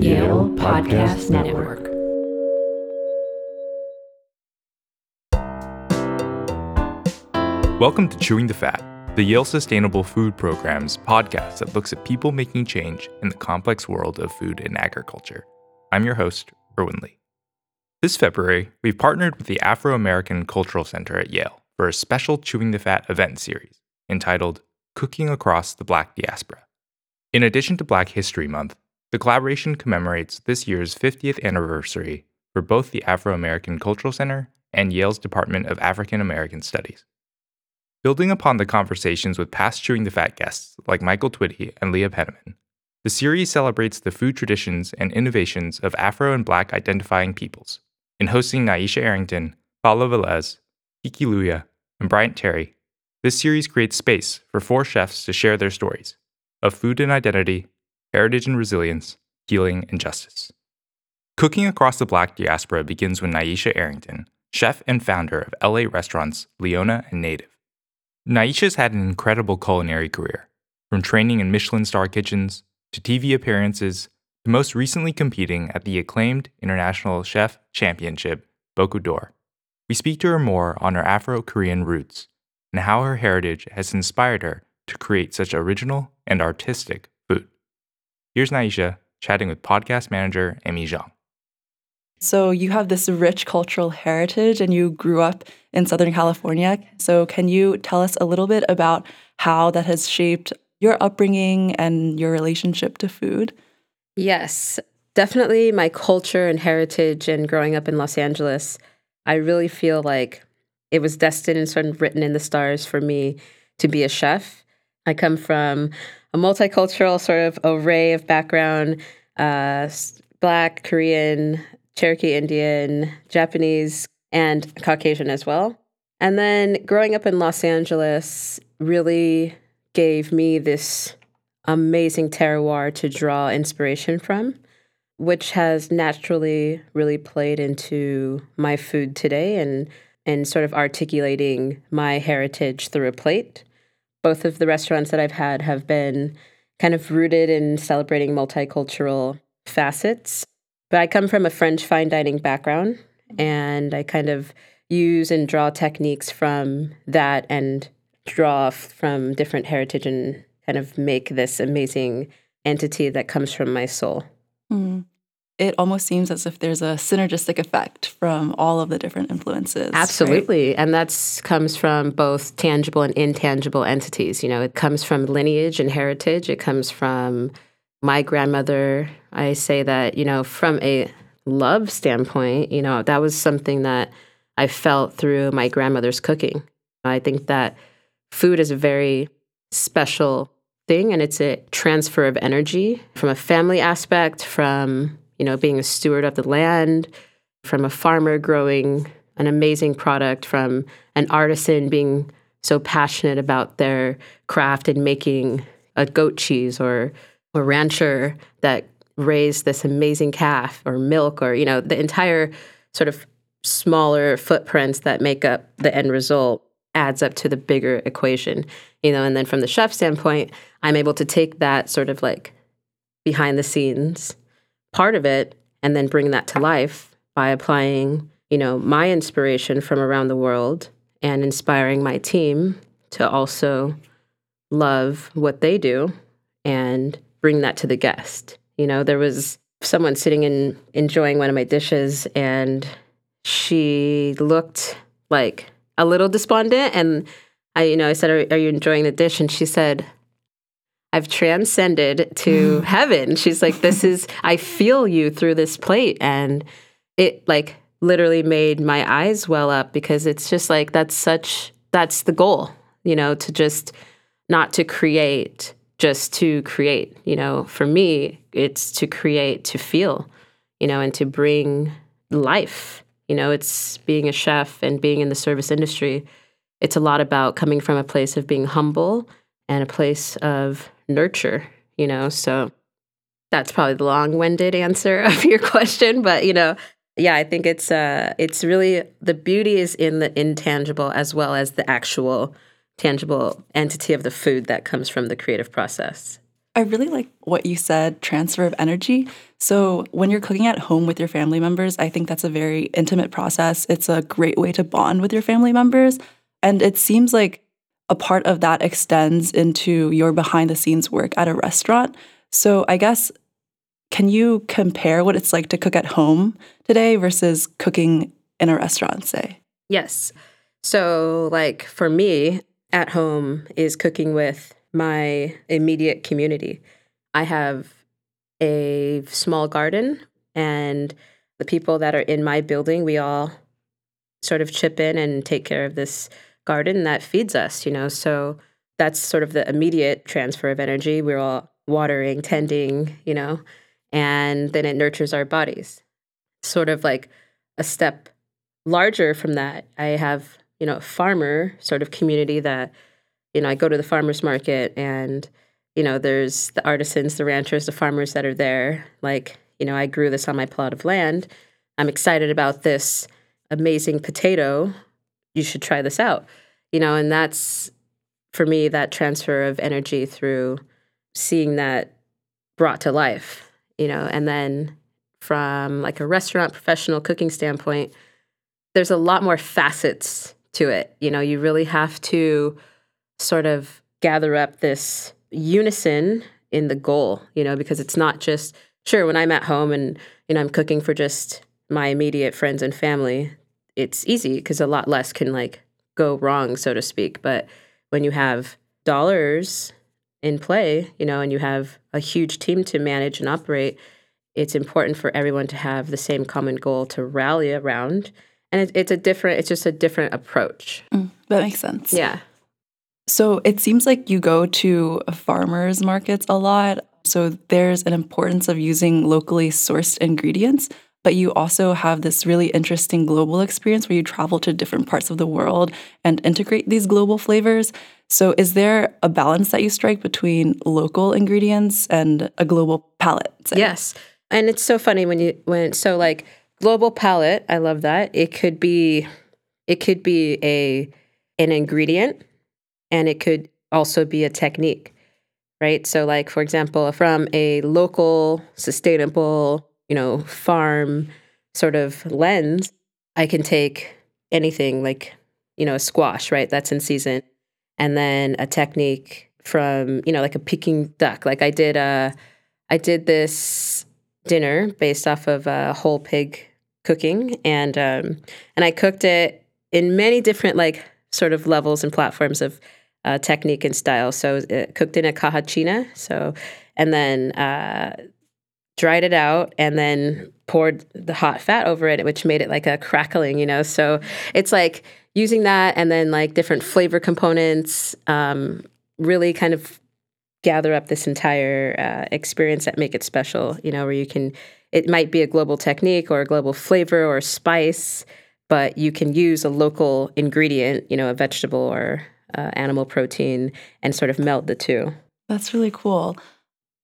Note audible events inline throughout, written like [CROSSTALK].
Yale Podcast Network. Welcome to Chewing the Fat, the Yale Sustainable Food Program's podcast that looks at people making change in the complex world of food and agriculture. I'm your host, Erwin Lee. This February, we've partnered with the Afro American Cultural Center at Yale for a special Chewing the Fat event series entitled Cooking Across the Black Diaspora. In addition to Black History Month, the collaboration commemorates this year's 50th anniversary for both the Afro American Cultural Center and Yale's Department of African American Studies. Building upon the conversations with past Chewing the Fat guests like Michael Twitty and Leah Penniman, the series celebrates the food traditions and innovations of Afro and Black identifying peoples. In hosting Nyesha Arrington, Paola Velez, Kiki Louya, and Bryant Terry, this series creates space for four chefs to share their stories of food and identity, heritage and resilience, healing and justice. Cooking across the Black diaspora begins with Nyesha Arrington, chef and founder of LA restaurants Leona and Native. Nyesha's had an incredible culinary career, from training in Michelin star kitchens to TV appearances to most recently competing at the acclaimed International Chef Championship, Bocuse d'Or. We speak to her more on her Afro Korean roots and how her heritage has inspired her to create such original and artistic. Here's Nyesha chatting with podcast manager Emmy Zhang. So, you have this rich cultural heritage and you grew up in Southern California. So, can you tell us a little bit about how that has shaped your upbringing and your relationship to food? Yes, definitely my culture and heritage and growing up in Los Angeles. I really feel like it was destined and sort of written in the stars for me to be a chef. I come from a multicultural sort of array of background uh, Black, Korean, Cherokee Indian, Japanese, and Caucasian as well. And then growing up in Los Angeles really gave me this amazing terroir to draw inspiration from, which has naturally really played into my food today and and sort of articulating my heritage through a plate. Both of the restaurants that I've had have been kind of rooted in celebrating multicultural facets but I come from a French fine dining background, and I kind of use and draw techniques from that and draw from different heritage and kind of make this amazing entity that comes from my soul. Mm. It almost seems as if there's a synergistic effect from all of the different influences. Absolutely. Right? And that comes from both tangible and intangible entities. You know, it comes from lineage and heritage, it comes from my grandmother, I say that, you know, from a love standpoint, you know, that was something that I felt through my grandmother's cooking. I think that food is a very special thing and it's a transfer of energy from a family aspect, from, you know, being a steward of the land, from a farmer growing an amazing product, from an artisan being so passionate about their craft and making a goat cheese or a rancher that raised this amazing calf or milk or you know the entire sort of smaller footprints that make up the end result adds up to the bigger equation you know and then from the chef standpoint i'm able to take that sort of like behind the scenes part of it and then bring that to life by applying you know my inspiration from around the world and inspiring my team to also love what they do and bring that to the guest. You know, there was someone sitting and enjoying one of my dishes and she looked like a little despondent and I you know I said are, are you enjoying the dish and she said I've transcended to mm. heaven. She's like this is I feel you through this plate and it like literally made my eyes well up because it's just like that's such that's the goal, you know, to just not to create just to create. You know, for me, it's to create, to feel, you know, and to bring life. You know, it's being a chef and being in the service industry. It's a lot about coming from a place of being humble and a place of nurture, you know. So that's probably the long-winded answer [LAUGHS] of your question, but you know, yeah, I think it's uh it's really the beauty is in the intangible as well as the actual tangible entity of the food that comes from the creative process. I really like what you said transfer of energy. So, when you're cooking at home with your family members, I think that's a very intimate process. It's a great way to bond with your family members. And it seems like a part of that extends into your behind the scenes work at a restaurant. So, I guess, can you compare what it's like to cook at home today versus cooking in a restaurant, say? Yes. So, like for me, at home is cooking with my immediate community. I have a small garden, and the people that are in my building, we all sort of chip in and take care of this garden that feeds us, you know. So that's sort of the immediate transfer of energy. We're all watering, tending, you know, and then it nurtures our bodies. Sort of like a step larger from that, I have, you know, a farmer sort of community that you know, I go to the farmers market and, you know, there's the artisans, the ranchers, the farmers that are there. Like, you know, I grew this on my plot of land. I'm excited about this amazing potato. You should try this out. You know, and that's for me that transfer of energy through seeing that brought to life, you know, and then from like a restaurant professional cooking standpoint, there's a lot more facets to it. You know, you really have to sort of gather up this unison in the goal, you know, because it's not just sure when I'm at home and you know I'm cooking for just my immediate friends and family, it's easy because a lot less can like go wrong, so to speak. But when you have dollars in play, you know, and you have a huge team to manage and operate, it's important for everyone to have the same common goal to rally around. And it, it's a different, it's just a different approach. Mm, that makes sense. Yeah. So it seems like you go to farmers markets a lot. So there's an importance of using locally sourced ingredients, but you also have this really interesting global experience where you travel to different parts of the world and integrate these global flavors. So is there a balance that you strike between local ingredients and a global palate? say? Yes. And it's so funny when you when so like global palette, I love that. It could be it could be a an ingredient and it could also be a technique, right? So, like, for example, from a local, sustainable, you know, farm sort of lens, I can take anything like, you know, a squash, right? That's in season. And then a technique from, you know, like a Peking duck. Like I did a, I did this dinner based off of a whole pig cooking and um and I cooked it in many different like sort of levels and platforms of uh, technique and style. So it cooked in a caja china. So, and then uh, dried it out and then poured the hot fat over it, which made it like a crackling, you know? So it's like using that and then like different flavor components, um, really kind of gather up this entire uh, experience that make it special, you know, where you can, it might be a global technique or a global flavor or spice, but you can use a local ingredient, you know, a vegetable or uh, animal protein and sort of meld the two. That's really cool.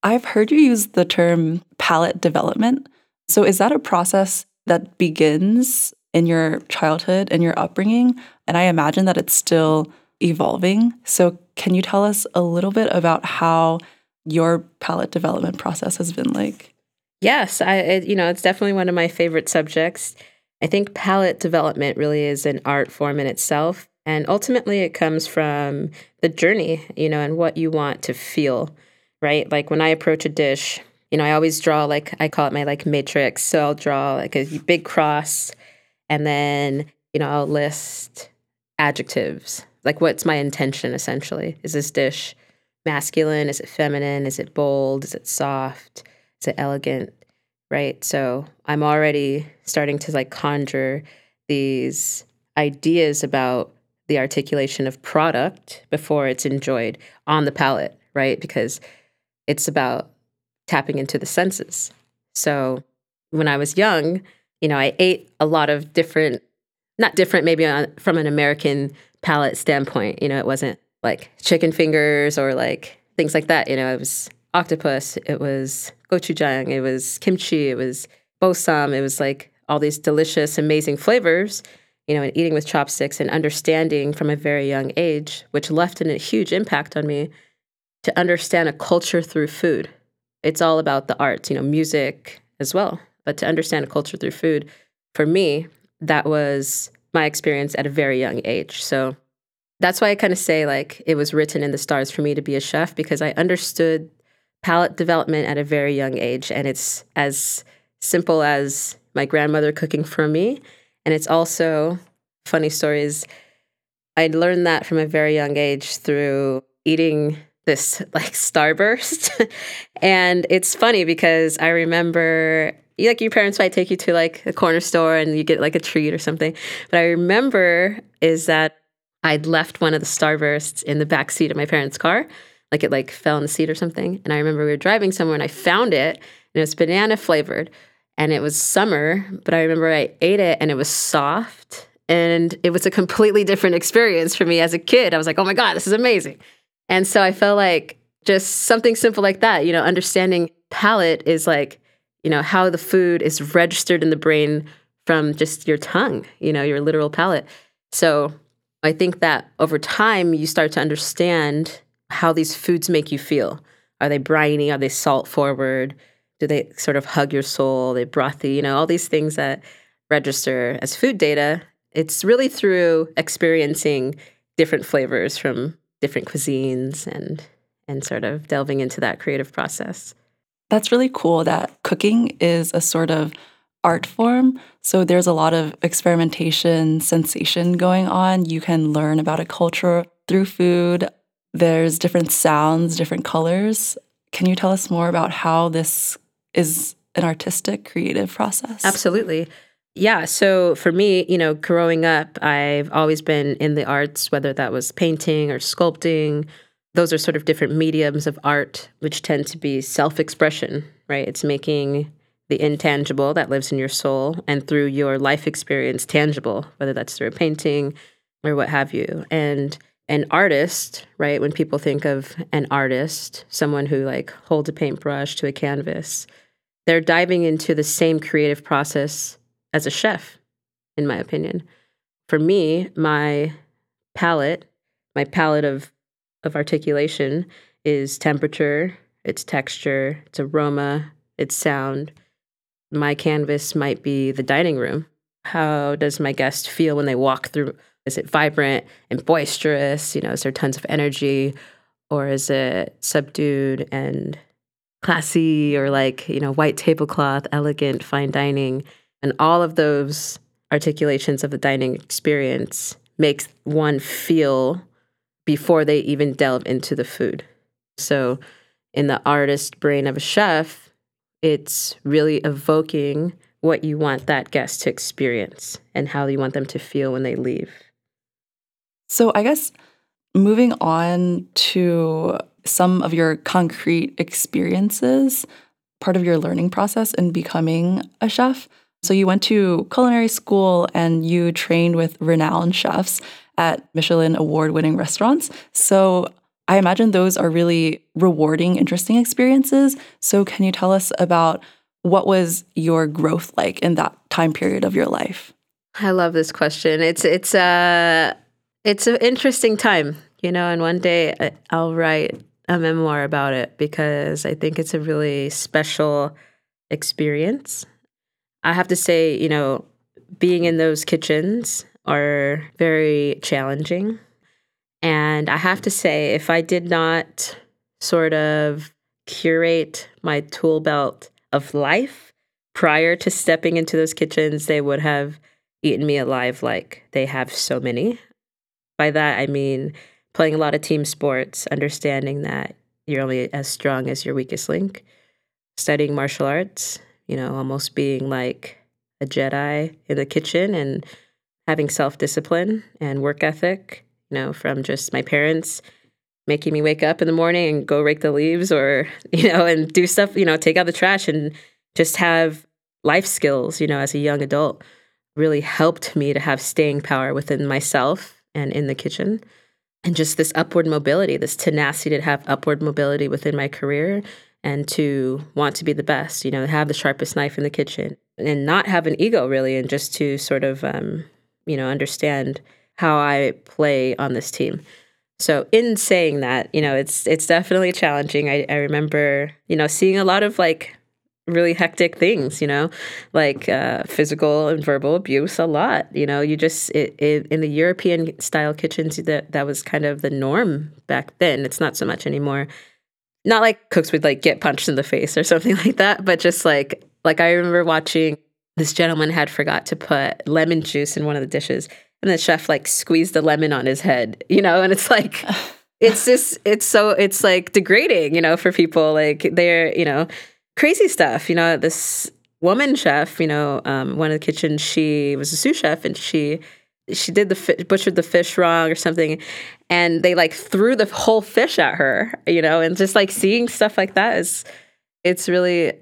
I've heard you use the term palate development. So, is that a process that begins in your childhood and your upbringing? And I imagine that it's still evolving. So, can you tell us a little bit about how your palate development process has been like? Yes, I it, you know it's definitely one of my favorite subjects. I think palate development really is an art form in itself. And ultimately, it comes from the journey, you know, and what you want to feel, right? Like when I approach a dish, you know, I always draw like, I call it my like matrix. So I'll draw like a big cross and then, you know, I'll list adjectives. Like, what's my intention essentially? Is this dish masculine? Is it feminine? Is it bold? Is it soft? Is it elegant? Right. So I'm already starting to like conjure these ideas about the articulation of product before it's enjoyed on the palate, right? Because it's about tapping into the senses. So when I was young, you know, I ate a lot of different, not different maybe on, from an American palate standpoint. You know, it wasn't like chicken fingers or like things like that. You know, it was octopus, it was gochujang, it was kimchi, it was bossam, it was like all these delicious, amazing flavors you know, and eating with chopsticks and understanding from a very young age, which left a huge impact on me, to understand a culture through food. It's all about the arts, you know, music as well. But to understand a culture through food, for me, that was my experience at a very young age. So that's why I kind of say like it was written in the stars for me to be a chef because I understood palate development at a very young age. And it's as simple as my grandmother cooking for me. And it's also funny stories. I learned that from a very young age through eating this like starburst. [LAUGHS] and it's funny because I remember like your parents might take you to like a corner store and you get like a treat or something. But I remember is that I'd left one of the starbursts in the back seat of my parents' car. Like it like fell in the seat or something. And I remember we were driving somewhere and I found it and it was banana flavored and it was summer, but I remember I ate it and it was soft and it was a completely different experience for me as a kid. I was like, "Oh my god, this is amazing." And so I felt like just something simple like that, you know, understanding palate is like, you know, how the food is registered in the brain from just your tongue, you know, your literal palate. So I think that over time you start to understand how these foods make you feel. Are they briny? Are they salt forward? Do they sort of hug your soul? Are they brothy? You know, all these things that register as food data. It's really through experiencing different flavors from different cuisines and and sort of delving into that creative process. That's really cool that cooking is a sort of art form. So there's a lot of experimentation, sensation going on. You can learn about a culture through food. There's different sounds, different colors. Can you tell us more about how this is an artistic, creative process? Absolutely. Yeah. So for me, you know, growing up, I've always been in the arts, whether that was painting or sculpting. Those are sort of different mediums of art, which tend to be self expression, right? It's making the intangible that lives in your soul and through your life experience tangible, whether that's through a painting or what have you. And an artist, right? When people think of an artist, someone who like holds a paintbrush to a canvas, they're diving into the same creative process as a chef, in my opinion. For me, my palate, my palette of of articulation is temperature, it's texture, it's aroma, it's sound. My canvas might be the dining room. How does my guest feel when they walk through? Is it vibrant and boisterous? You know, is there tons of energy? Or is it subdued and classy or like, you know, white tablecloth, elegant, fine dining? And all of those articulations of the dining experience makes one feel before they even delve into the food. So, in the artist brain of a chef, it's really evoking what you want that guest to experience and how you want them to feel when they leave. So, I guess moving on to some of your concrete experiences, part of your learning process in becoming a chef. So, you went to culinary school and you trained with renowned chefs at Michelin award winning restaurants. So I imagine those are really rewarding, interesting experiences. So can you tell us about what was your growth like in that time period of your life? I love this question. It's it's a it's an interesting time, you know, and one day I'll write a memoir about it because I think it's a really special experience. I have to say, you know, being in those kitchens are very challenging. And I have to say, if I did not sort of curate my tool belt of life prior to stepping into those kitchens, they would have eaten me alive like they have so many. By that, I mean playing a lot of team sports, understanding that you're only as strong as your weakest link, studying martial arts, you know, almost being like a Jedi in the kitchen and having self discipline and work ethic, you know, from just my parents making me wake up in the morning and go rake the leaves or, [LAUGHS] you know, and do stuff, you know, take out the trash and just have life skills, you know, as a young adult really helped me to have staying power within myself and in the kitchen. And just this upward mobility, this tenacity to have upward mobility within my career and to want to be the best, you know, have the sharpest knife in the kitchen and not have an ego really, and just to sort of um, you know, understand how I play on this team. So in saying that, you know, it's it's definitely challenging. I, I remember, you know, seeing a lot of like really hectic things, you know, like uh, physical and verbal abuse a lot. You know, you just it, it, in the European style kitchens that that was kind of the norm back then. It's not so much anymore. Not like cooks would like get punched in the face or something [LAUGHS] like that, but just like like I remember watching this gentleman had forgot to put lemon juice in one of the dishes, and the chef like squeezed the lemon on his head, you know, and it's like. [LAUGHS] It's just, it's so, it's like degrading, you know, for people. Like they're, you know, crazy stuff. You know, this woman chef, you know, um, one of the kitchens, she was a sous chef and she she did the fi- butchered the fish wrong or something and they like threw the whole fish at her you know and just like seeing stuff like that is it's really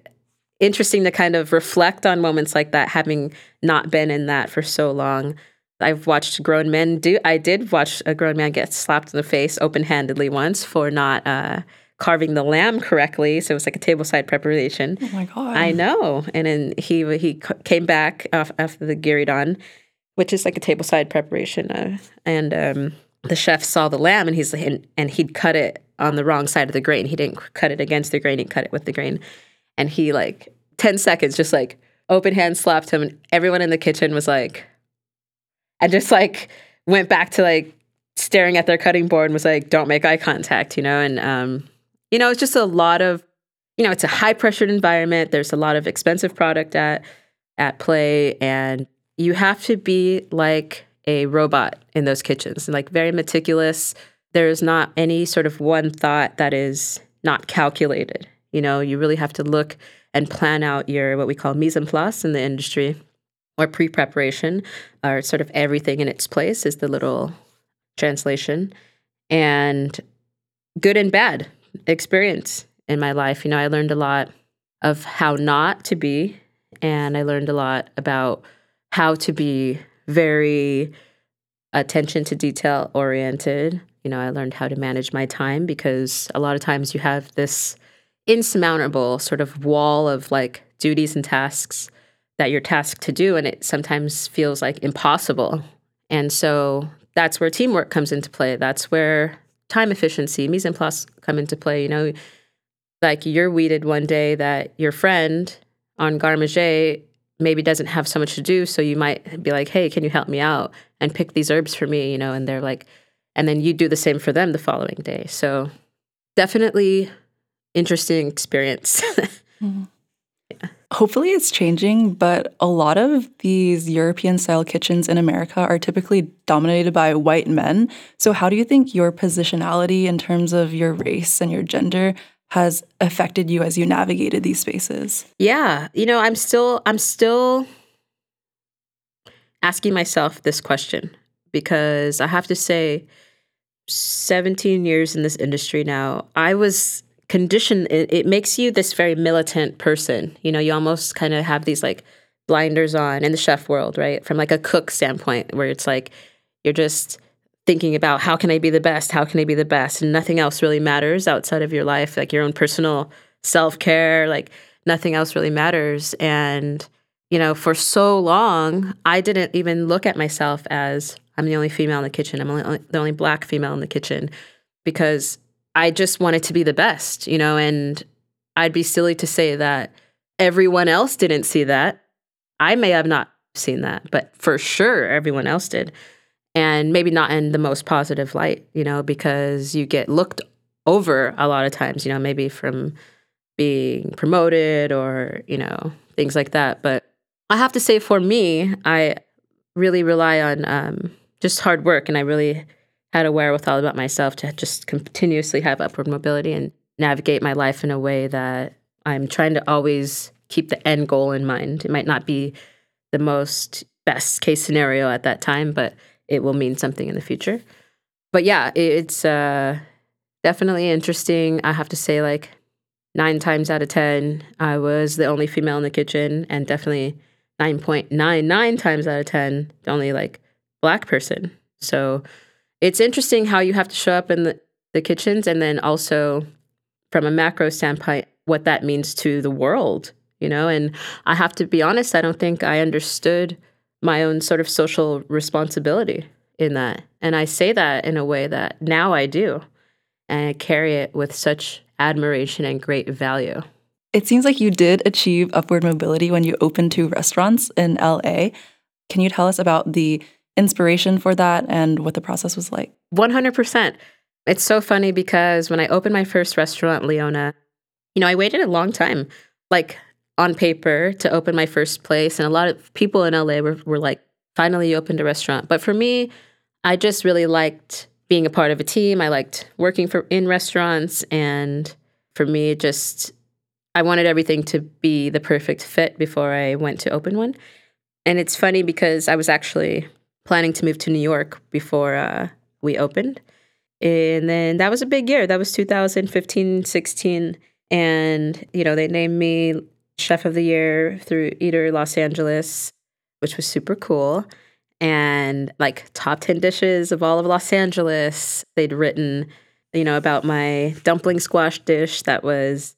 interesting to kind of reflect on moments like that having not been in that for so long i've watched grown men do i did watch a grown man get slapped in the face open-handedly once for not uh, carving the lamb correctly. So it was like a tableside preparation. Oh my god! I know. And then he he came back after the gueridon, which is like a tableside preparation, uh, and um, the chef saw the lamb and he's and, and he'd cut it on the wrong side of the grain. He didn't cut it against the grain. He cut it with the grain, and he like ten seconds just like open hand slapped him, and everyone in the kitchen was like, and just like went back to like staring at their cutting board and was like, "Don't make eye contact," you know, and um, you know, it's just a lot of, you know, it's a high pressured environment. There's a lot of expensive product at at play, and you have to be like a robot in those kitchens, like very meticulous. There's not any sort of one thought that is not calculated. You know, you really have to look and plan out your what we call mise en place in the industry, or pre-preparation, or sort of everything in its place is the little translation, and good and bad experience in my life. You know, I learned a lot of how not to be, and I learned a lot about how to be very attention to detail oriented. You know, I learned how to manage my time because a lot of times you have this insurmountable sort of wall of like duties and tasks that you're tasked to do, and it sometimes feels like impossible. And so that's where teamwork comes into play. That's where time efficiency, mise en place come into play. You know, like you're weeded one day that your friend on garde manger maybe doesn't have so much to do. So you might be like, hey, can you help me out and pick these herbs for me? You know, and they're like, and then you do the same for them the following day. So definitely interesting experience. [LAUGHS] mm-hmm hopefully it's changing, but a lot of these European style kitchens in America are typically dominated by white men. So, how do you think your positionality in terms of your race and your gender has affected you as you navigated these spaces? Yeah, you know, I'm still I'm still asking myself this question because I have to say 17 years in this industry now, I was conditioned it, it makes you this very militant person you know you almost kind of have these like blinders on in the chef world right from like a cook standpoint where it's like you're just thinking about how can i be the best how can i be the best and nothing else really matters outside of your life like your own personal self-care like nothing else really matters and you know for so long i didn't even look at myself as i'm the only female in the kitchen i'm only, the only black female in the kitchen because I just wanted to be the best, you know, and I'd be silly to say that everyone else didn't see that. I may have not seen that, but for sure everyone else did. And maybe not in the most positive light, you know, because you get looked over a lot of times, you know, maybe from being promoted or, you know, things like that. But I have to say, for me, I really rely on um, just hard work and I really had a wherewithal about myself to just continuously have upward mobility and navigate my life in a way that I'm trying to always keep the end goal in mind. It might not be the most best case scenario at that time, but it will mean something in the future. But yeah, it's uh, definitely interesting. I have to say, like, nine times out of 10, I was the only female in the kitchen, and definitely 9.99 times out of 10, the only like black person. So it's interesting how you have to show up in the, the kitchens and then also from a macro standpoint what that means to the world you know and i have to be honest i don't think i understood my own sort of social responsibility in that. And I say that in a way that now I do. And I carry it with such admiration and great value. It seems like you did achieve upward mobility when you opened two restaurants in LA. Can you tell us about the inspiration for that and what the process was like? 100%. It's so funny because when I opened my first restaurant, Leona, you know, I waited a long time, like on paper, to open my first place. And a lot of people in LA were, were like, finally, you opened a restaurant. But for me, I just really liked being a part of a team. I liked working for in restaurants. And for me, just I wanted everything to be the perfect fit before I went to open one. And it's funny because I was actually planning to move to New York before uh, we opened. And then that was a big year. That was 2015, 16. And, you know, they named me Chef of the Year through Eater Los Angeles, which was super cool. And like top 10 dishes of all of Los Angeles. They'd written, you know, about my dumpling squash dish that was,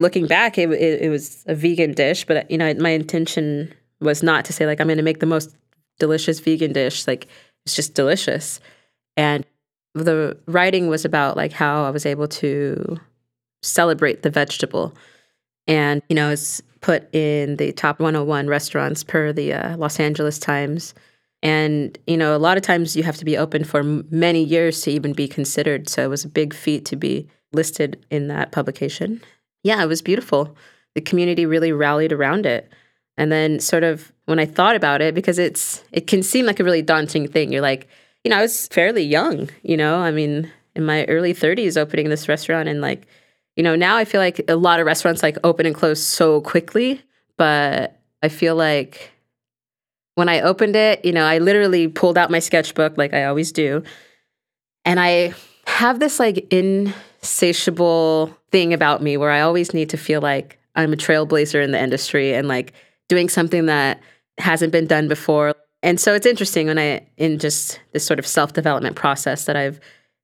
looking back, it, it, it was a vegan dish. But, you know, my intention was not to say, like, I'm going to make the most delicious vegan dish. Like, it's just delicious. And the writing was about like how I was able to celebrate the vegetable. And, you know, it's put in the top 101 restaurants per the uh, Los Angeles Times. And, you know, a lot of times you have to be open for many years to even be considered. So it was a big feat to be listed in that publication. Yeah, it was beautiful. The community really rallied around it. And then sort of when I thought about it, because it's it can seem like a really daunting thing. You're like, you know, I was fairly young, you know, I mean, in my early 30s opening this restaurant and like, you know, now I feel like a lot of restaurants like open and close so quickly, but I feel like when I opened it, you know, I literally pulled out my sketchbook like I always do. And I have this like insatiable thing about me where I always need to feel like I'm a trailblazer in the industry and like doing something that hasn't been done before. And so it's interesting when I, in just this sort of self development process that I've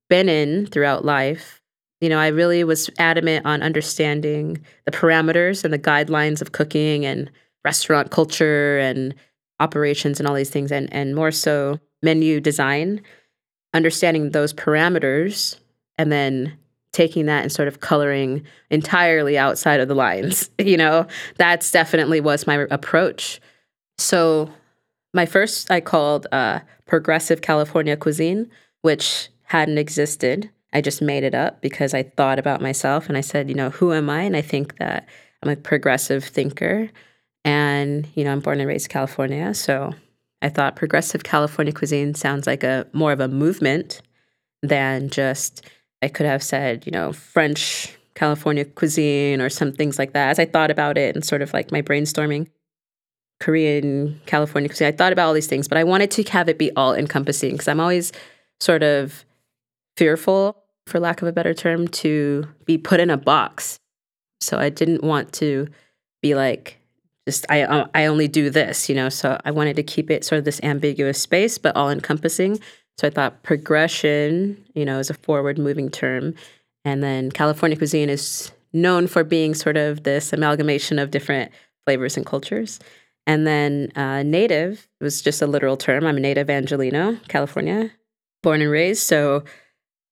been in throughout life, you know, I really was adamant on understanding the parameters and the guidelines of cooking and restaurant culture and operations and all these things, and, and more so menu design, understanding those parameters and then taking that and sort of coloring entirely outside of the lines. [LAUGHS] You know, that's definitely was my approach. So my first I called uh, progressive California cuisine, which hadn't existed. I just made it up because I thought about myself and I said, you know, who am I? And I think that I'm a progressive thinker. And, you know, I'm born and raised California. So I thought progressive California cuisine sounds like a more of a movement than just, I could have said, you know, French California cuisine or some things like that. As I thought about it and sort of like my brainstorming, Korean, California cuisine. I thought about all these things, but I wanted to have it be all encompassing because I'm always sort of fearful, for lack of a better term, to be put in a box. So I didn't want to be like, just I uh, I only do this, you know. So I wanted to keep it sort of this ambiguous space, but all encompassing. So I thought progression, you know, is a forward moving term, and then California cuisine is known for being sort of this amalgamation of different flavors and cultures. And then uh, native was just a literal term. I'm a native Angelino, California, born and raised. So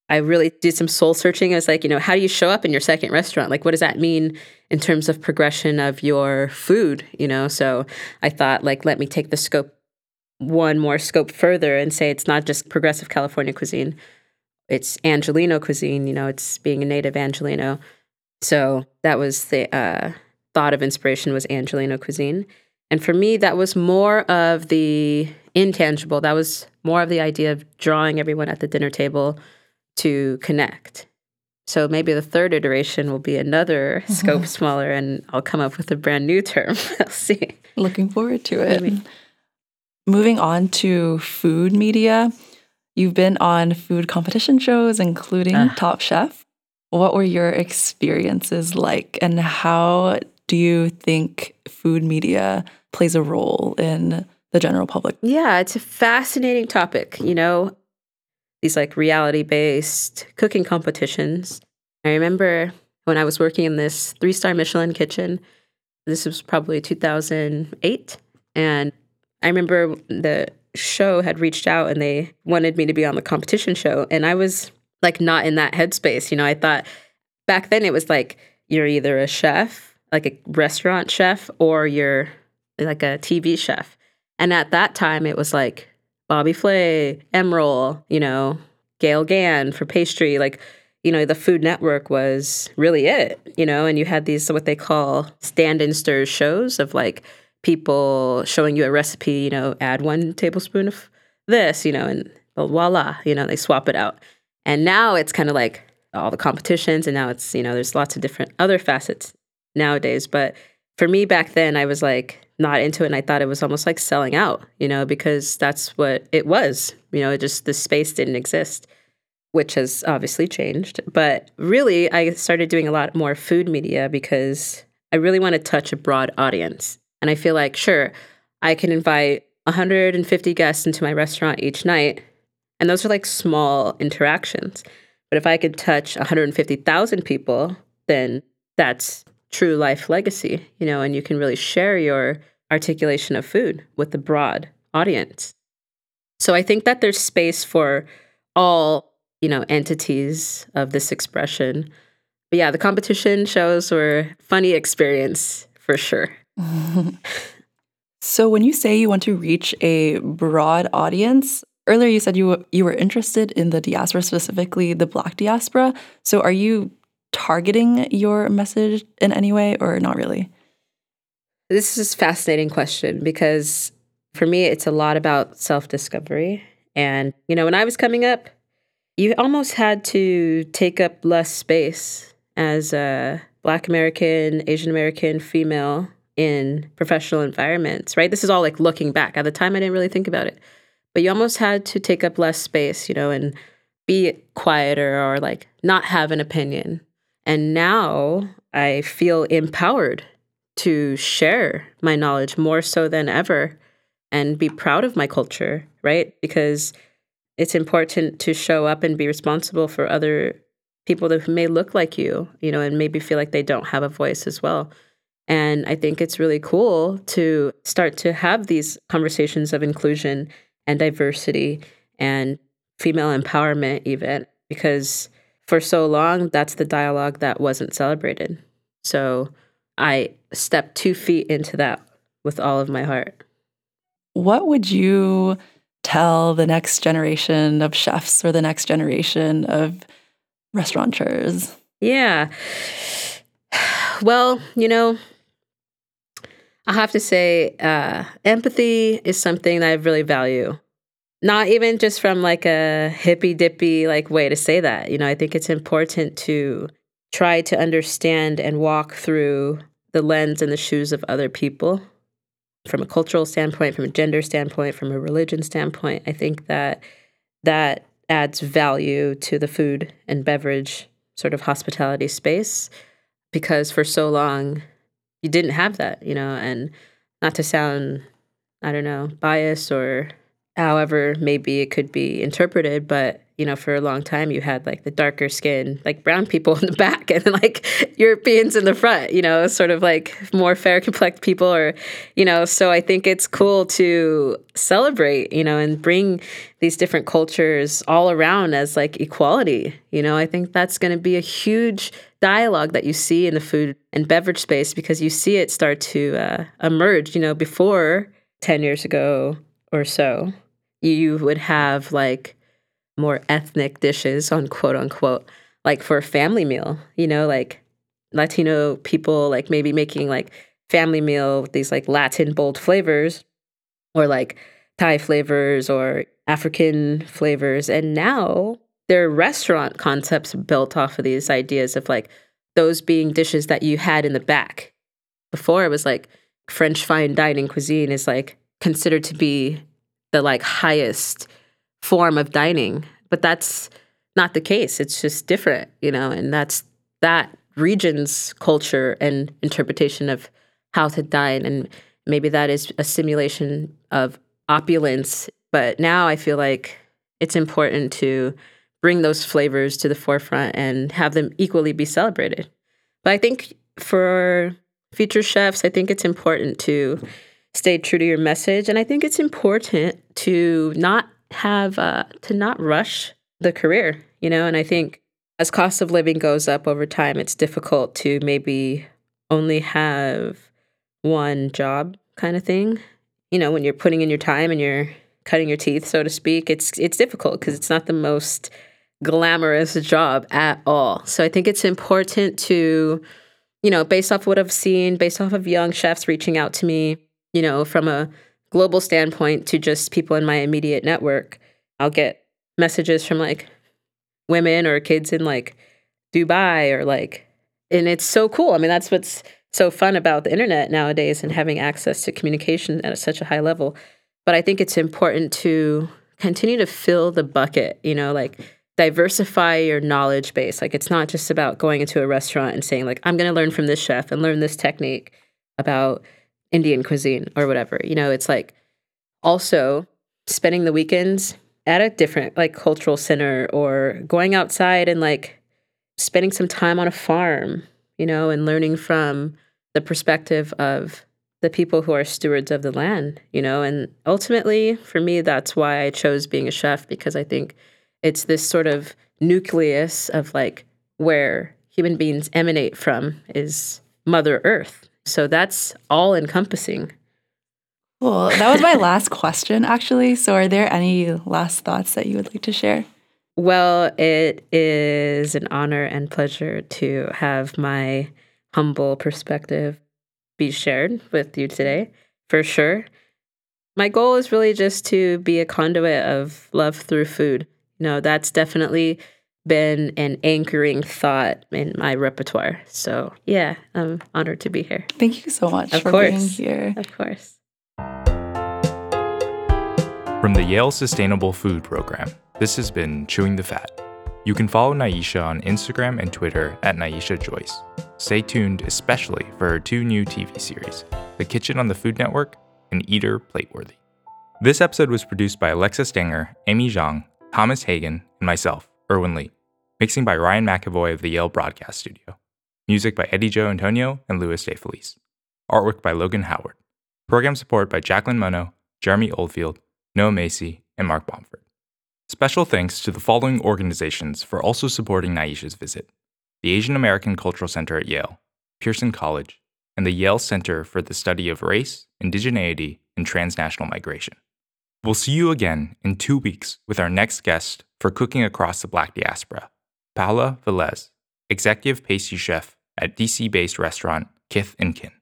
I really did some soul searching. I was like, you know, how do you show up in your second restaurant? Like, what does that mean in terms of progression of your food? You know, so I thought, like, let me take the scope one more scope further and say it's not just progressive California cuisine, it's Angelino cuisine. You know, it's being a native Angelino. So that was the uh, thought of inspiration was Angelino cuisine. And for me, that was more of the intangible. That was more of the idea of drawing everyone at the dinner table to connect. So maybe the third iteration will be another [LAUGHS] scope smaller, and I'll come up with a brand new term. [LAUGHS] I'll see. Looking forward to it. Moving on to food media, you've been on food competition shows, including Uh. Top Chef. What were your experiences like, and how do you think food media plays a role in the general public? Yeah, it's a fascinating topic. You know, these like reality based cooking competitions. I remember when I was working in this three star Michelin kitchen, this was probably 2008. And I remember the show had reached out and they wanted me to be on the competition show. And I was like not in that headspace. You know, I thought back then it was like you're either a chef, like a restaurant chef, or you're like a TV chef. And at that time it was like Bobby Flay, Emeril, you know, Gale Gand for pastry, like you know, the Food Network was really it, you know, and you had these what they call stand and stir shows of like people showing you a recipe, you know, add one tablespoon of this, you know, and voila, you know, they swap it out. And now it's kind of like all the competitions, and now it's, you know, there's lots of different other facets nowadays. But for me back then, I was like not into it, and I thought it was almost like selling out, you know, because that's what it was. You know, it just the space didn't exist which has obviously changed. But really, I started doing a lot more food media because I really want to touch a broad audience. And I feel like, sure, I can invite 150 guests into my restaurant each night. And those are like small interactions. But if I could touch 150,000 people, then that's true life legacy, you know, and you can really share your articulation of food with the broad audience. So I think that there's space for all you know, entities of this expression. But yeah, the competition shows were funny experience for sure. [LAUGHS] [LAUGHS] so when you say you want to reach a broad audience, earlier you said you you were interested in the diaspora specifically the black diaspora. So are you targeting your message in any way or not really? This is a fascinating question because for me it's a lot about self-discovery and you know when I was coming up you almost had to take up less space as a Black American, Asian American female in professional environments, right? This is all like looking back. At the time, I didn't really think about it, but you almost had to take up less space, you know, and be quieter or like not have an opinion. And now I feel empowered to share my knowledge more so than ever and be proud of my culture, right? Because it's important to show up and be responsible for other people that may look like you, you know, and maybe feel like they don't have a voice as well. And I think it's really cool to start to have these conversations of inclusion and diversity and female empowerment, even because for so long, that's the dialogue that wasn't celebrated. So I stepped two feet into that with all of my heart. What would you tell the next generation of chefs or the next generation of restaurateurs? Yeah. Well, you know, I have to say, uh, empathy is something that I really value. Not even just from like a hippy dippy like way to say that. You know, I think it's important to try to understand and walk through the lens and the shoes of other people from a cultural standpoint, from a gender standpoint, from a religion standpoint. I think that that adds value to the food and beverage sort of hospitality space because for so long you didn't have that, you know, and not to sound, I don't know, biased or however maybe it could be interpreted, but you know, for a long time you had like the darker skin, like brown people [LAUGHS] in the back and like Europeans in the front, you know, sort of like more fair complected people or, you know, so I think it's cool to celebrate, you know, and bring these different cultures all around as like equality. You know, I think that's going to be a huge dialogue that you see in the food and beverage space because you see it start to uh, emerge, you know, before 10 years ago or so. You would have like more ethnic dishes on quote unquote like for a family meal you know like latino people like maybe making like family meal with these like latin bold flavors or like thai flavors or african flavors. And now there are restaurant concepts built off of these ideas of like those being dishes that you had in the back. Before it was like french fine dining cuisine is like considered to be the like highest form of dining, but that's not the case. It's just different, you know, and that's that region's culture and interpretation of how to dine. And maybe that is a simulation of opulence. But now I feel like it's important to bring those flavors to the forefront and have them equally be celebrated. But I think for future chefs, I think it's important to stay true to your message. And I think it's important to not have uh, to not rush the career, you know. And I think as cost of living goes up over time, it's difficult to maybe only have one job kind of thing. You know, when you're putting in your time and you're cutting your teeth, so to speak, it's it's difficult because it's not the most glamorous job at all. So I think it's important to, you know, based off what I've seen, based off of young chefs reaching out to me, you know, from a global standpoint to just people in my immediate network, I'll get messages from like women or kids in like Dubai or like, and it's so cool. I mean, that's what's so fun about the internet nowadays and having access to communication at such a high level. But I think it's important to continue to fill the bucket, you know, like diversify your knowledge base. Like it's not just about going into a restaurant and saying like I'm going to learn from this chef and learn this technique about Indian cuisine or whatever. You know, it's like also spending the weekends at a different like cultural center or going outside and like spending some time on a farm, you know, and learning from the perspective of the people who are stewards of the land, you know, and ultimately for me that's why I chose being a chef because I think it's this sort of nucleus of like where human beings emanate from is Mother Earth. So that's all encompassing. Well, that was my [LAUGHS] last question, actually. So, are there any last thoughts that you would like to share? Well, it is an honor and pleasure to have my humble perspective be shared with you today, for sure. My goal is really just to be a conduit of love through food. You know, that's definitely been an anchoring thought in my repertoire. So, yeah, I'm honored to be here. Thank you so much Of for course. being here. Of course. From the Yale Sustainable Food Program, this has been Chewing the Fat. You can follow Nyesha on Instagram and Twitter at Nyesha Joyce. Stay tuned, especially for her two new TV series The Kitchen on the Food Network and Eater Plateworthy. This episode was produced by Alexa Stanger, Amy Zhang, Thomas Hagen, and myself, Erwin Lee. Mixing by Ryan McAvoy of the Yale Broadcast Studio. Music by Eddie Joe Antonio and Louis De Felice. Artwork by Logan Howard. Program support by Jacqueline Mono, Jeremy Oldfield, Noah Macy, and Mark Bomford. Special thanks to the following organizations for also supporting Nyesha's visit the Asian American Cultural Center at Yale, Pierson College, and the Yale Center for the Study of Race, Indigeneity, and Transnational Migration. We'll see you again in two weeks with our next guest for Cooking Across the Black Diaspora, Paola Velez, Executive Pastry Chef at DC based restaurant Kith and Kin.